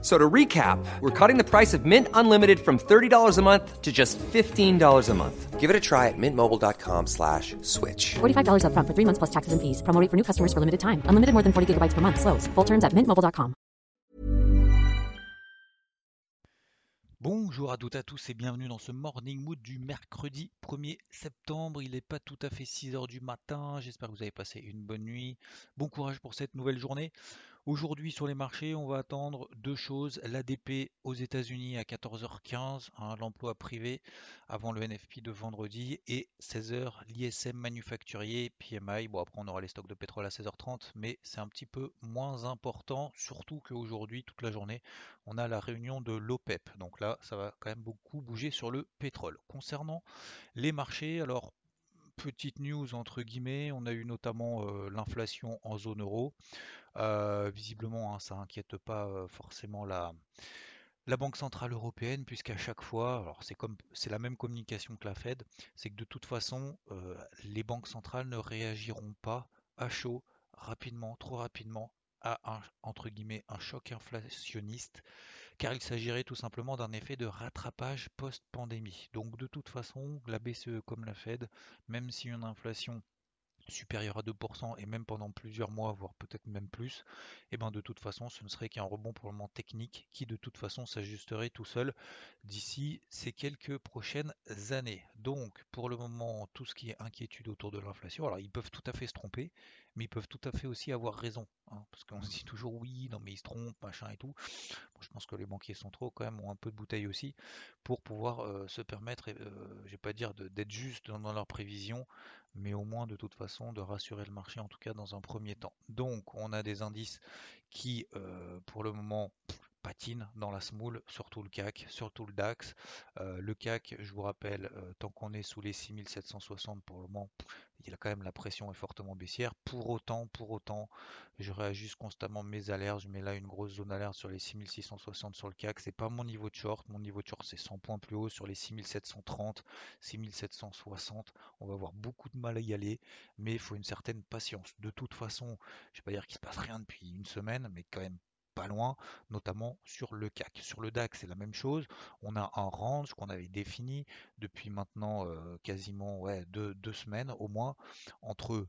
So to recap, we're cutting the price of Mint Unlimited from $30 a month to just $15 a month. Give it a try at mintmobile.com slash switch. $45 upfront for three months plus taxes and fees. Promo rate for new customers for limited time. Unlimited more than 40 gigabytes per month. Slows. Full terms at mintmobile.com. Bonjour à toutes et à tous et bienvenue dans ce Morning Mood du mercredi 1er septembre. Il n'est pas tout à fait 6h du matin. J'espère que vous avez passé une bonne nuit. Bon courage pour cette nouvelle journée. Aujourd'hui sur les marchés, on va attendre deux choses. L'ADP aux États-Unis à 14h15, hein, l'emploi privé avant le NFP de vendredi et 16h l'ISM manufacturier PMI. Bon après on aura les stocks de pétrole à 16h30, mais c'est un petit peu moins important, surtout qu'aujourd'hui toute la journée on a la réunion de l'OPEP. Donc là ça va quand même beaucoup bouger sur le pétrole. Concernant les marchés, alors petite news entre guillemets, on a eu notamment euh, l'inflation en zone euro. Euh, visiblement, hein, ça inquiète pas euh, forcément la, Banque Centrale Européenne, puisqu'à chaque fois, alors c'est la même communication que la Fed, c'est que de toute façon, les banques centrales ne réagiront pas à chaud, rapidement, trop rapidement, à entre guillemets un choc inflationniste, car il s'agirait tout simplement d'un effet de rattrapage post-pandémie. Donc de toute façon, la BCE comme la Fed, même si une inflation supérieur à 2% et même pendant plusieurs mois, voire peut-être même plus, et ben de toute façon ce ne serait qu'un rebond pour le moment technique qui de toute façon s'ajusterait tout seul d'ici ces quelques prochaines années. Donc pour le moment tout ce qui est inquiétude autour de l'inflation, alors ils peuvent tout à fait se tromper, mais ils peuvent tout à fait aussi avoir raison, hein, parce qu'on se dit toujours oui, non mais ils se trompent, machin et tout. Je pense que les banquiers centraux quand même ont un peu de bouteille aussi pour pouvoir euh, se permettre, euh, je vais pas dire d'être juste dans, dans leurs prévisions, mais au moins de toute façon de rassurer le marché en tout cas dans un premier temps. Donc on a des indices qui euh, pour le moment dans la smoule, surtout le CAC, surtout le DAX. Euh, le CAC, je vous rappelle, euh, tant qu'on est sous les 6760 pour le moment, il a quand même la pression est fortement baissière. Pour autant, pour autant, je réajuste constamment mes alertes. Je mets là une grosse zone d'alerte sur les 6660 sur le CAC. C'est pas mon niveau de short. Mon niveau de short, c'est 100 points plus haut sur les 6730, 6760. On va avoir beaucoup de mal à y aller, mais il faut une certaine patience. De toute façon, je vais pas dire qu'il se passe rien depuis une semaine, mais quand même loin, notamment sur le CAC. Sur le DAX, c'est la même chose. On a un range qu'on avait défini depuis maintenant euh, quasiment ouais, deux, deux, semaines au moins, entre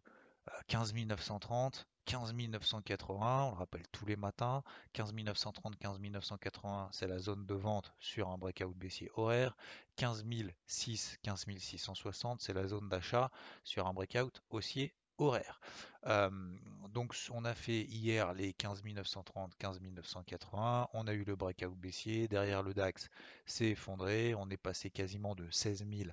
15 930 15 980, on le rappelle tous les matins, 15 930, 15 980, c'est la zone de vente sur un breakout baissier horaire, 15 006, 15 660, c'est la zone d'achat sur un breakout haussier horaire. Euh, donc on a fait hier les 15 930, 15 980, on a eu le breakout baissier, derrière le DAX s'est effondré, on est passé quasiment de 16 000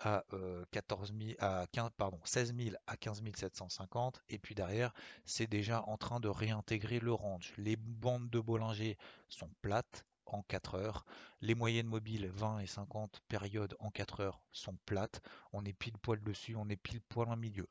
à, euh, 14 000, à 15, pardon, 16 000 à 15 750 et puis derrière c'est déjà en train de réintégrer le range. Les bandes de Bollinger sont plates en 4 heures. Les moyennes mobiles 20 et 50 périodes en 4 heures sont plates. On est pile poil dessus, on est pile poil en milieu.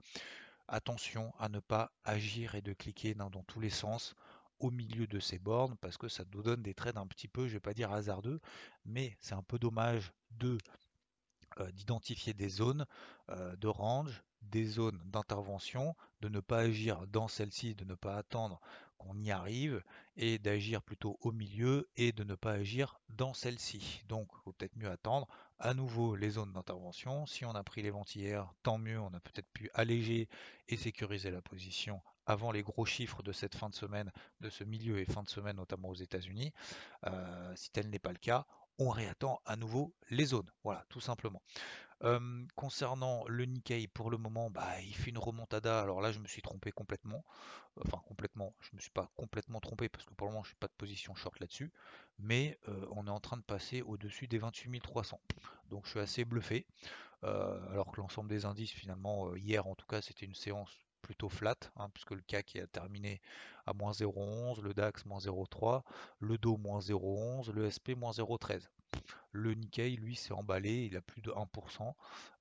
Attention à ne pas agir et de cliquer dans, tous les sens au milieu de ces bornes parce que ça nous donne des trades un petit peu, je vais pas dire hasardeux, mais c'est un peu dommage euh, d'identifier des zones euh, de range, des zones d'intervention, de ne pas agir dans celle-ci, de ne pas attendre qu'on y arrive et d'agir plutôt au milieu et de ne pas agir dans celle-ci. Donc, il vaut peut-être mieux attendre à nouveau les zones d'intervention. Si on a pris les ventes hier, tant mieux, on a peut-être pu alléger et sécuriser la position avant les gros chiffres de cette fin de semaine, de ce milieu et fin de semaine, notamment aux États-Unis. Euh, si tel n'est pas le cas, on réattend à nouveau les zones. Voilà, tout simplement. Concernant le Nikkei, pour le moment, bah, il fait une remontada. Alors là, je me suis trompé complètement. Enfin, complètement. Je ne me suis pas complètement trompé parce que pour le moment, je n'ai pas de position short là-dessus. Mais on est en train de passer au-dessus des 28 300. Donc je suis assez bluffé. Alors que l'ensemble des indices, finalement, hier en tout cas, c'était une séance plutôt flat, hein, puisque le CAC a terminé à moins 0,11, le DAX moins 0,3, le DO moins 0,11, le SP moins 0,13. Le Nikkei, lui, s'est emballé, il a plus de 1%,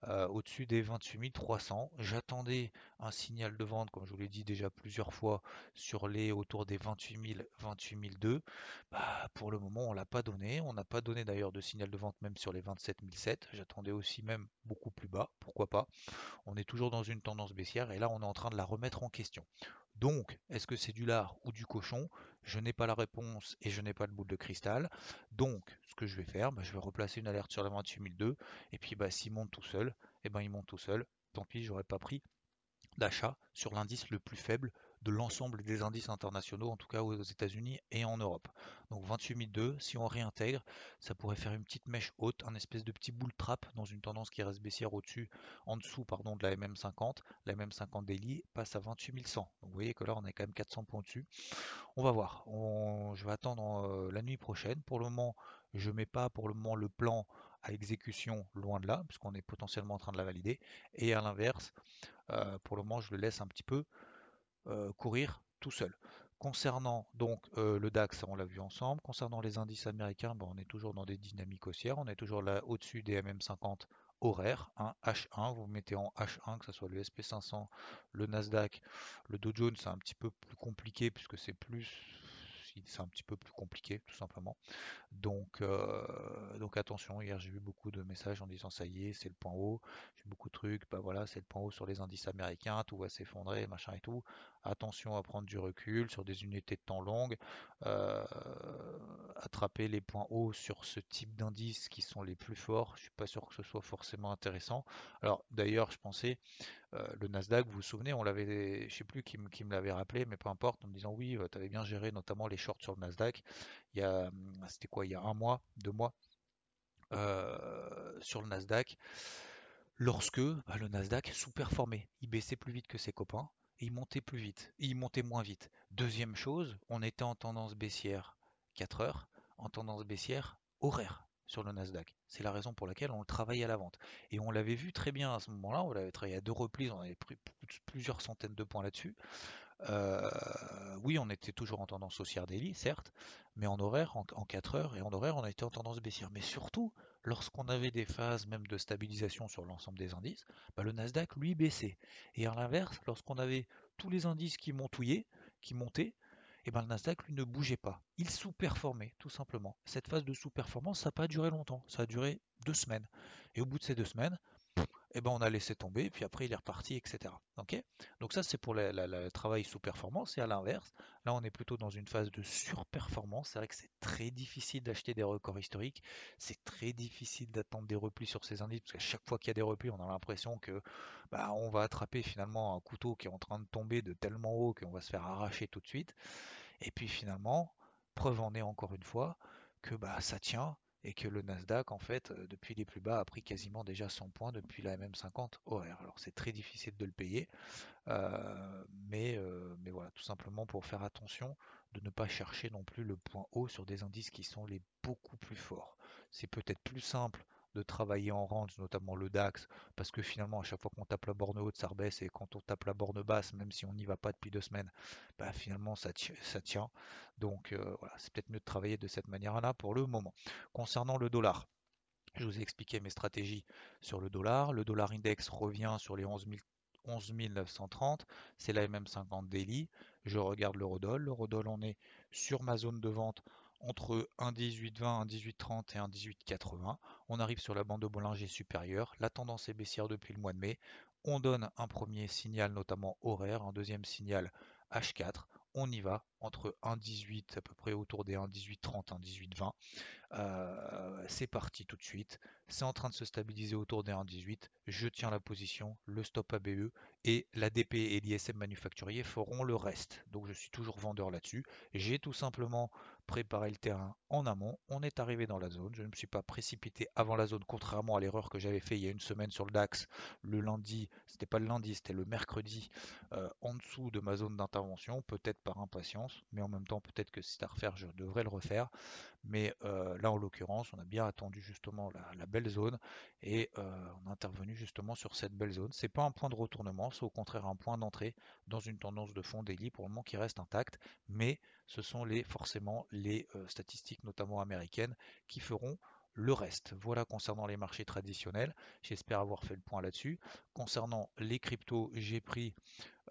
euh, au-dessus des 28 300. J'attendais un signal de vente, comme je vous l'ai dit déjà plusieurs fois, sur les autour des 28 000, 28 002. Bah, pour le moment, on l'a pas donné. On n'a pas donné d'ailleurs de signal de vente même sur les 27 007. J'attendais aussi même beaucoup bas, pourquoi pas. On est toujours dans une tendance baissière et là, on est en train de la remettre en question. Donc, est-ce que c'est du lard ou du cochon? Je n'ai pas la réponse et je n'ai pas de boule de cristal. Donc, ce que je vais faire, bah, je vais replacer une alerte sur la 28002. Et puis, bah, s'il monte tout seul, eh ben, il monte tout seul. Tant pis, j'aurais pas pris d'achat sur l'indice le plus faible de l'ensemble des indices internationaux, en tout cas aux États-Unis et en Europe. Donc 28002, si on réintègre, ça pourrait faire une petite mèche haute, un espèce de petit bull trap dans une tendance qui reste baissière au-dessus, en dessous pardon, de la MM50. La MM50 daily passe à 28100. Donc vous voyez que là on est quand même 400 points au-dessus. On va voir. je vais attendre euh, la nuit prochaine. Pour le moment, je mets pas pour le moment le plan à exécution loin de là, puisqu'on est potentiellement en train de la valider. Et à l'inverse, euh, pour le moment, je le laisse un petit peu courir tout seul. Concernant donc euh, le DAX, on l'a vu ensemble. Concernant les indices américains, bon, on est toujours dans des dynamiques haussières. On est toujours là au-dessus des MM50 horaires. H1, vous mettez en H1, que ce soit le SP500, le Nasdaq, le Dow Jones, c'est un petit peu plus compliqué puisque c'est plus c'est un petit peu plus compliqué tout simplement. Donc, euh, donc attention, hier j'ai vu beaucoup de messages en disant ça y est, c'est le point haut, j'ai beaucoup de trucs, bah voilà, c'est le point haut sur les indices américains, tout va s'effondrer, machin et tout. Attention à prendre du recul sur des unités de temps longues, euh, attraper les points hauts sur ce type d'indices qui sont les plus forts, je suis pas sûr que ce soit forcément intéressant. Alors d'ailleurs, je pensais le Nasdaq, vous vous souvenez, on l'avait, je sais plus qui, me l'avait rappelé, mais peu importe, en me disant oui, tu avais bien géré notamment les shorts sur le Nasdaq. Il y a, c'était quoi, il y a un mois, deux mois, euh, sur le Nasdaq, lorsque bah, le Nasdaq sous-performait. Il baissait plus vite que ses copains il montait plus vite, il montait moins vite. Deuxième chose, on était en tendance baissière 4 heures, en tendance baissière horaire sur le Nasdaq. C'est la raison pour laquelle on le travaillait à la vente. Et on l'avait vu très bien à ce moment-là, on l'avait travaillé à deux reprises, on avait pris plusieurs centaines de points là-dessus. Euh, oui, on était toujours en tendance haussière daily, certes, mais en horaire, en, 4 heures, et en horaire, on été en tendance baissière. Mais surtout, lorsqu'on avait des phases même de stabilisation sur l'ensemble des indices, bah, le Nasdaq, lui, baissait. Et à l'inverse, lorsqu'on avait tous les indices qui montouillaient, qui montaient, et ben le Nasdaq lui ne bougeait pas. Il sous-performait tout simplement. Cette phase de sous-performance, ça n'a pas duré longtemps, ça a duré deux semaines. Et au bout de ces deux semaines, et ben on a laissé tomber, puis après il est reparti, etc. Donc ça c'est pour le travail sous performance, et à l'inverse, là on est plutôt dans une phase de surperformance. C'est vrai que c'est très difficile d'acheter des records historiques, c'est très difficile d'attendre des replis sur ces indices, parce qu'à chaque fois qu'il y a des replis, on a l'impression que bah, on va attraper finalement un couteau qui est en train de tomber de tellement haut qu'on va se faire arracher tout de suite. Et puis finalement, preuve en est encore une fois que bah, ça tient et que le Nasdaq, en fait, euh, depuis les plus bas, a pris quasiment déjà 100 points depuis la MM50 horaire. Alors c'est très difficile de le payer, euh, mais, euh, mais voilà, tout simplement pour faire attention de ne pas chercher non plus le point haut sur des indices qui sont les beaucoup plus forts. C'est peut-être plus simple de travailler en range, notamment le DAX, parce que finalement, à chaque fois qu'on tape la borne haute, ça rebaisse, et quand on tape la borne basse, même si on n'y va pas depuis deux semaines, bah, finalement, ça, ça tient. Donc euh, voilà, c'est peut-être mieux de travailler de cette manière-là pour le moment. Concernant le dollar, je vous ai expliqué mes stratégies sur le dollar. Le dollar index revient sur les 11 930, c'est la MM50 daily. Je regarde l'eurodoll. L'eurodoll, on est sur ma zone de vente entre 1,1820, 1,1830 et 1,1880. On arrive sur la bande de Bollinger supérieure. La tendance est baissière depuis le mois de mai. On donne un premier signal, notamment horaire, un deuxième signal H4. On y va entre 1,18 à peu près autour des 1,1830, 1,1820. Euh, c'est parti tout de suite. C'est en train de se stabiliser autour des 1,18. Je tiens la position, le stop ABE et l'ADP et l'ISM manufacturier feront le reste. Donc je suis toujours vendeur là-dessus. J'ai tout simplement préparé le terrain en amont. On est arrivé dans la zone. Je ne me suis pas précipité avant la zone, contrairement à l'erreur que j'avais fait il y a une semaine sur le DAX. Le lundi, c'était pas le lundi, c'était le mercredi, euh, en dessous de ma zone d'intervention, peut-être par impatience mais en même temps, peut-être que si c'est à refaire, je devrais le refaire. Mais euh, là, en l'occurrence, on a bien attendu justement la, belle zone et euh, on a intervenu justement sur cette belle zone. C'est pas un point de retournement, c'est au contraire un point d'entrée dans une tendance de fond daily pour le moment qui reste intacte, mais ce sont les forcément les statistiques, notamment américaines, qui feront le reste. Voilà concernant les marchés traditionnels. J'espère avoir fait le point là-dessus. Concernant les cryptos, j'ai pris,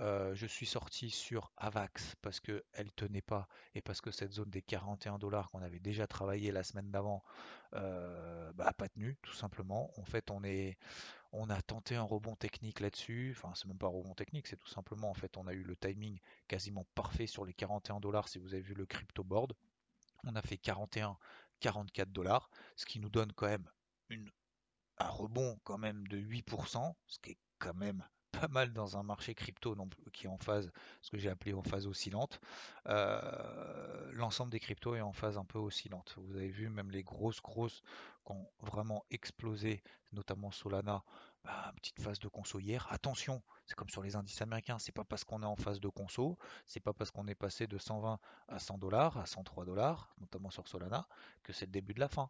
euh, je suis sorti sur Avax parce qu'elle tenait pas et parce que cette zone des 41 dollars qu'on avait déjà travaillé la semaine d'avant n'a euh, bah, pas tenu, tout simplement. En fait, on a tenté un rebond technique là-dessus. Enfin, c'est même pas un rebond technique, c'est tout simplement en fait, on a eu le timing quasiment parfait sur les 41 dollars si vous avez vu le crypto board. On a fait 41, 44 dollars, ce qui nous donne quand même un rebond quand même de 8%, ce qui est quand même pas mal dans un marché crypto qui est en phase, ce que j'ai appelé en phase oscillante. Euh, l'ensemble des cryptos est en phase un peu oscillante. Vous avez vu même les grosses grosses qui ont vraiment explosé, notamment Solana, bah, petite phase de conso hier. Attention, c'est comme sur les indices américains, c'est pas parce qu'on est en phase de conso, c'est pas parce qu'on est passé de 120 à 100 dollars, à 103 dollars, notamment sur Solana, que c'est le début de la fin.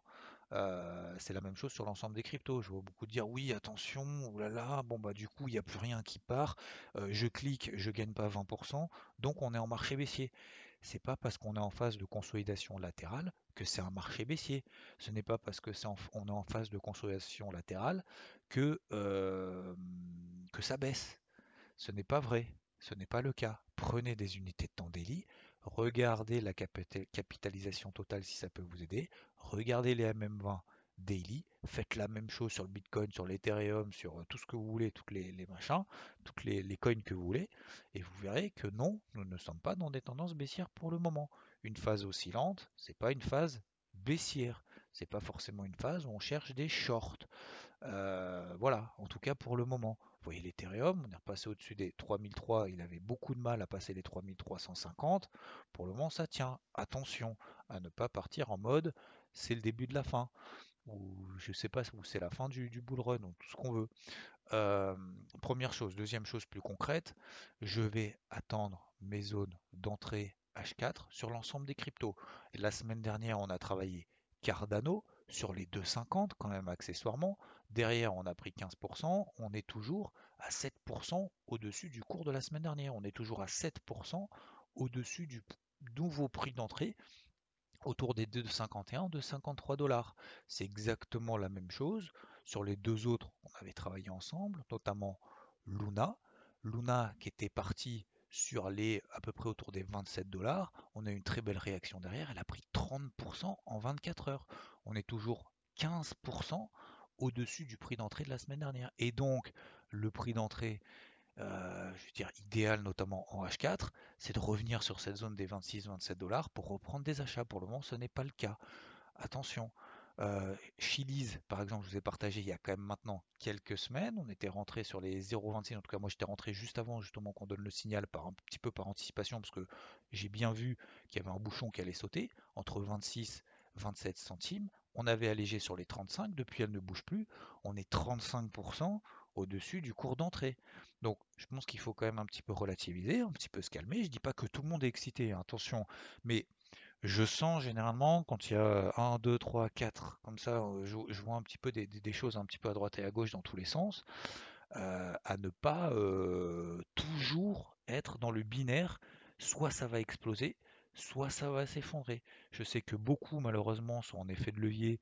Euh, c'est la même chose sur l'ensemble des cryptos. Je vois beaucoup dire oui, attention, oulala, bon bah du coup il n'y a plus rien qui part. Euh, je clique, je gagne pas 20%, donc on est en marché baissier. C'est pas parce qu'on est en phase de consolidation latérale que c'est un marché baissier. Ce n'est pas parce que c'est on est en phase de consolidation latérale que, euh, que ça baisse. Ce n'est pas vrai. Ce n'est pas le cas. Prenez des unités de temps daily, regardez la capitalisation totale si ça peut vous aider, regardez les MM20 daily, faites la même chose sur le Bitcoin, sur l'Ethereum, sur euh, tout ce que vous voulez, toutes les, machins, toutes les, coins que vous voulez, et vous verrez que non, nous ne sommes pas dans des tendances baissières pour le moment. Une phase oscillante, c'est pas une phase baissière, c'est pas forcément une phase où on cherche des shorts. Euh, voilà, en tout cas pour le moment. Vous voyez l'Ethereum, on est repassé au-dessus des 3003, il avait beaucoup de mal à passer les 3350. Pour le moment, ça tient. Attention à ne pas partir en mode c'est le début de la fin. Ou je sais pas où c'est la fin du, bull run, ou tout ce qu'on veut. Euh, première chose. Deuxième chose plus concrète, je vais attendre mes zones d'entrée H4 sur l'ensemble des cryptos. La semaine dernière, on a travaillé Cardano sur les 2,50 quand même accessoirement. Derrière, on a pris 15%. On est toujours à 7% au-dessus du cours de la semaine dernière. On est toujours à 7% au-dessus du nouveau prix d'entrée autour des 2,51, de 53 dollars. C'est exactement la même chose. Sur les deux autres, on avait travaillé ensemble, notamment Luna. Luna qui était partie sur les à peu près autour des 27 dollars. On a une très belle réaction derrière. Elle a pris 30% en 24 heures. On est toujours 15% au-dessus du prix d'entrée de la semaine dernière. Et donc, le prix d'entrée, euh, je veux dire, idéal notamment en H4, c'est de revenir sur cette zone des 26-27 dollars pour reprendre des achats. Pour le moment, ce n'est pas le cas. Attention, euh, Chili's, par exemple, je vous ai partagé il y a quand même maintenant quelques semaines. On était rentré sur les 0,26. En tout cas, moi, j'étais rentré juste avant justement qu'on donne le signal par un petit peu par anticipation parce que j'ai bien vu qu'il y avait un bouchon qui allait sauter entre 26 27 centimes. On avait allégé sur les 35. Depuis, elle ne bouge plus. On est 35% au-dessus du cours d'entrée. Donc, je pense qu'il faut quand même un petit peu relativiser, un petit peu se calmer. Je dis pas que tout le monde est excité, hein, attention, mais je sens généralement quand il y a 1, 2, 3, 4, comme ça, euh, je, vois un petit peu des, choses un petit peu à droite et à gauche dans tous les sens, euh, à ne pas euh, toujours être dans le binaire, soit ça va exploser, soit ça va s'effondrer. Je sais que beaucoup malheureusement sont en effet de levier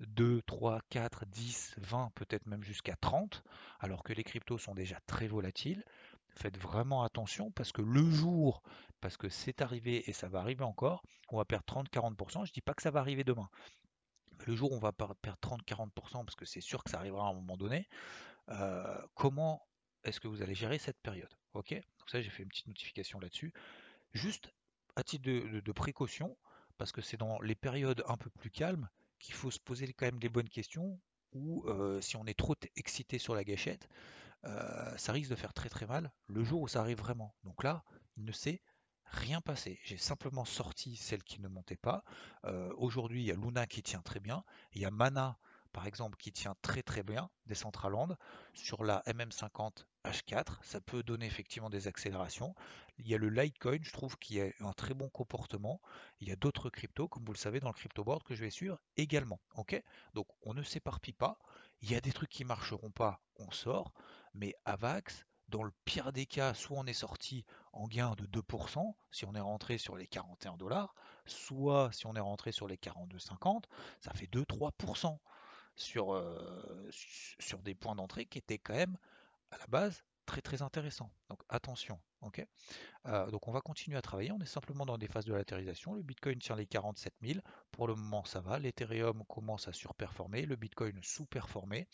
2, 3, 4, 10, 20, peut-être même jusqu'à 30, alors que les cryptos sont déjà très volatiles. Faites vraiment attention parce que le jour, parce que c'est arrivé et ça va arriver encore, on va perdre 30-40%. Je ne dis pas que ça va arriver demain. Le jour où on va perdre 30-40%, parce que c'est sûr que ça arrivera à un moment donné, euh, comment est-ce que vous allez gérer cette période Ok? Donc ça, j'ai fait une petite notification là-dessus. Juste à titre de, précaution, parce que c'est dans les périodes un peu plus calmes qu'il faut se poser quand même des bonnes questions, ou euh, si on est trop excité sur la gâchette, euh, ça risque de faire très très mal le jour où ça arrive vraiment. Donc là, il ne s'est rien passé. J'ai simplement sorti celle qui ne montait pas. Euh, aujourd'hui, il y a Luna qui tient très bien. Il y a Mana par exemple, qui tient très très bien, Decentraland, sur la MM50 H4, ça peut donner effectivement des accélérations. Il y a le Litecoin, je trouve, qui a un très bon comportement. Il y a d'autres cryptos, comme vous le savez, dans le crypto board que je vais suivre également. Ok? Donc on ne s'éparpille pas. Il y a des trucs qui marcheront pas, on sort. Mais Avax, dans le pire des cas, soit on est sorti en gain de 2%, si on est rentré sur les 41 dollars, soit si on est rentré sur les 42,50, ça fait 2-3% sur, euh, sur des points d'entrée qui étaient quand même à la base très très intéressant. Donc attention, ok? Euh, Donc on va continuer à travailler. On est simplement dans des phases de latérisation. Le Bitcoin tient les 47 000. Pour le moment, ça va. L'Ethereum commence à surperformer. Le Bitcoin sous-performer.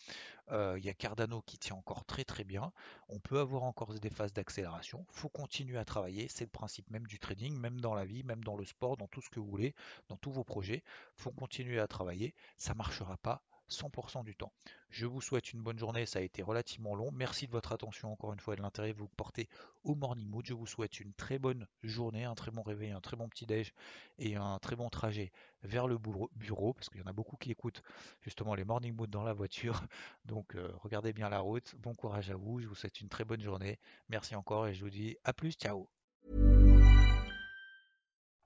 Euh, il y a Cardano qui tient encore très très bien. On peut avoir encore des phases d'accélération. Faut continuer à travailler. C'est le principe même du trading, même dans la vie, même dans le sport, dans tout ce que vous voulez, dans tous vos projets. Faut continuer à travailler. Ça marchera pas 100% du temps. Je vous souhaite une bonne journée, ça a été relativement long. Merci de votre attention encore une fois et de l'intérêt que vous portez au Morning Mood. Je vous souhaite une très bonne journée, un très bon réveil, un très bon petit déj et un très bon trajet vers le bureau parce qu'il y en a beaucoup qui écoutent justement les Morning Mood dans la voiture. Donc euh, regardez bien la route. Bon courage à vous. Je vous souhaite une très bonne journée. Merci encore et je vous dis à plus. Ciao.